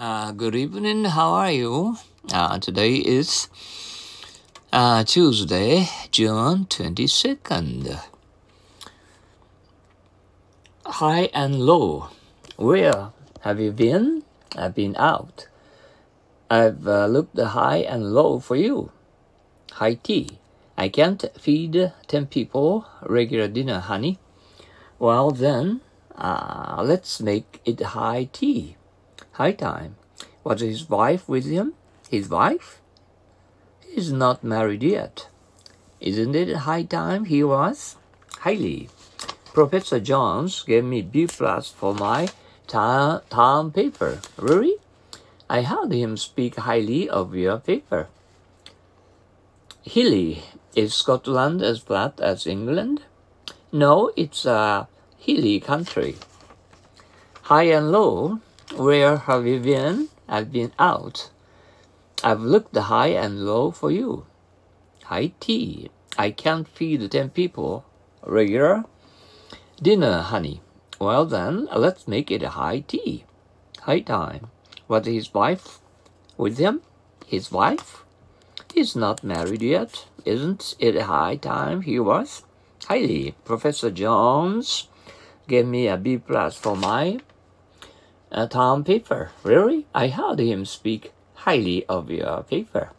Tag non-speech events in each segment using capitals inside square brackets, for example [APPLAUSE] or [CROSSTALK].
Uh, good evening. How are you? Uh, today is uh, Tuesday, June 22nd. High and low. Where have you been? I've been out. I've uh, looked high and low for you. High tea. I can't feed 10 people regular dinner, honey. Well, then, uh, let's make it high tea. High time. Was his wife with him? His wife? He's not married yet. Isn't it high time he was? Highly. Professor Jones gave me B plus for my term paper. Really? I heard him speak highly of your paper. Hilly. Is Scotland as flat as England? No, it's a hilly country. High and low. Where have you been? I've been out. I've looked high and low for you. High tea. I can't feed ten people. Regular? Dinner, honey. Well then, let's make it a high tea. High time. Was his wife with him? His wife? He's not married yet. Isn't it high time he was? Highly. Professor Jones gave me a B plus for my uh, term paper. Really? I heard him speak highly of your paper.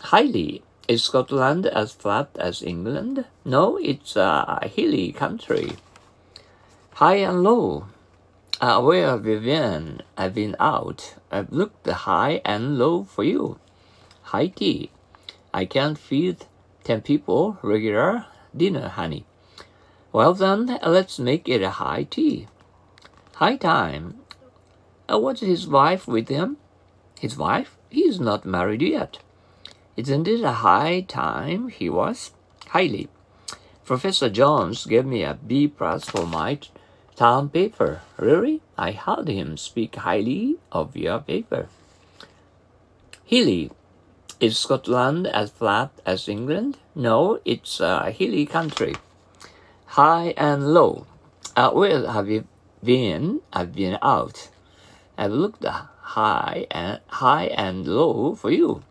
Highly. Is Scotland as flat as England? No, it's a hilly country. High and low. Uh, where have you been? I've been out. I've looked high and low for you. High tea. I can't feed ten people regular dinner, honey. Well then, let's make it a high tea. High time. Uh, what's his wife with him? His wife? He's not married yet. Isn't it a high time he was? Highly. Professor Jones gave me a B plus for my town paper. Really? I heard him speak highly of your paper. Hilly. Is Scotland as flat as England? No, it's a hilly country. High and low. Uh, where have you been, I've been out. I've looked high and high and low for you.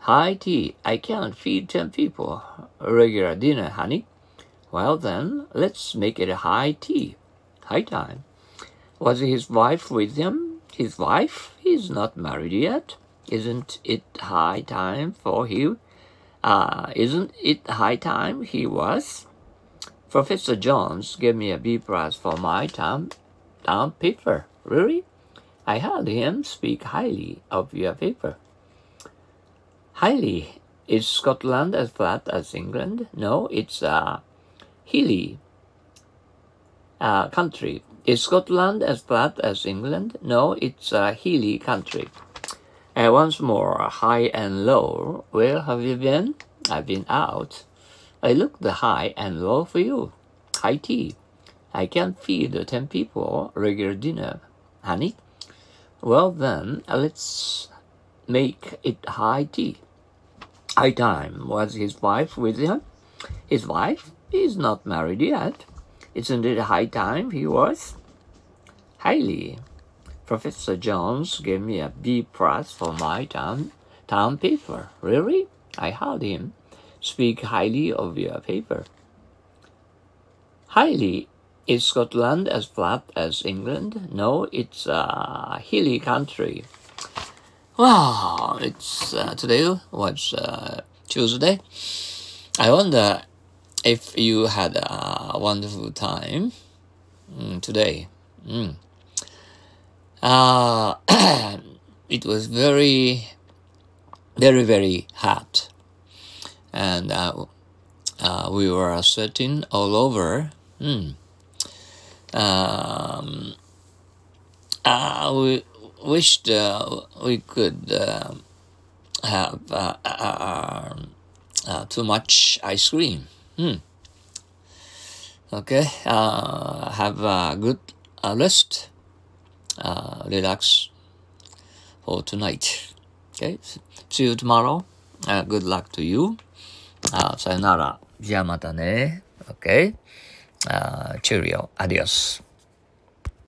High tea. I can't feed ten people. Regular dinner, honey. Well then, let's make it a high tea. High time. Was his wife with him? His wife? He's not married yet. Isn't it high time for him? Uh, isn't it high time he was? Professor Jones gave me a B plus for my term, term paper. Really? I heard him speak highly of your paper. Highly. Is Scotland as flat as England? No, it's a hilly uh, country. Is Scotland as flat as England? No, it's a hilly country. And once more, high and low. Where have you been? I've been out. I look the high and low for you. High tea. I can't feed ten people regular dinner, honey. Well then, let's make it high tea. High time. Was his wife with him? His wife? He's not married yet. Isn't it high time he was? Highly. Professor Jones gave me a B plus for my town, town paper. Really? I heard him speak highly of your paper. Highly. Is Scotland as flat as England? No, it's a hilly country. Wow, it's uh, today was uh, Tuesday. I wonder if you had a wonderful time mm, today. Mm. Uh, [COUGHS] it was very, very, very hot and uh, uh, we were sweating all over. Mm. Um, uh, we wished uh, we could uh, have uh, too much ice cream. Mm. Okay, have a good rest, relax for tonight. [LAUGHS] Okay, see you tomorrow. good luck to you. あさよなら。じゃあまたね。OK? あチューリオ。アディオス。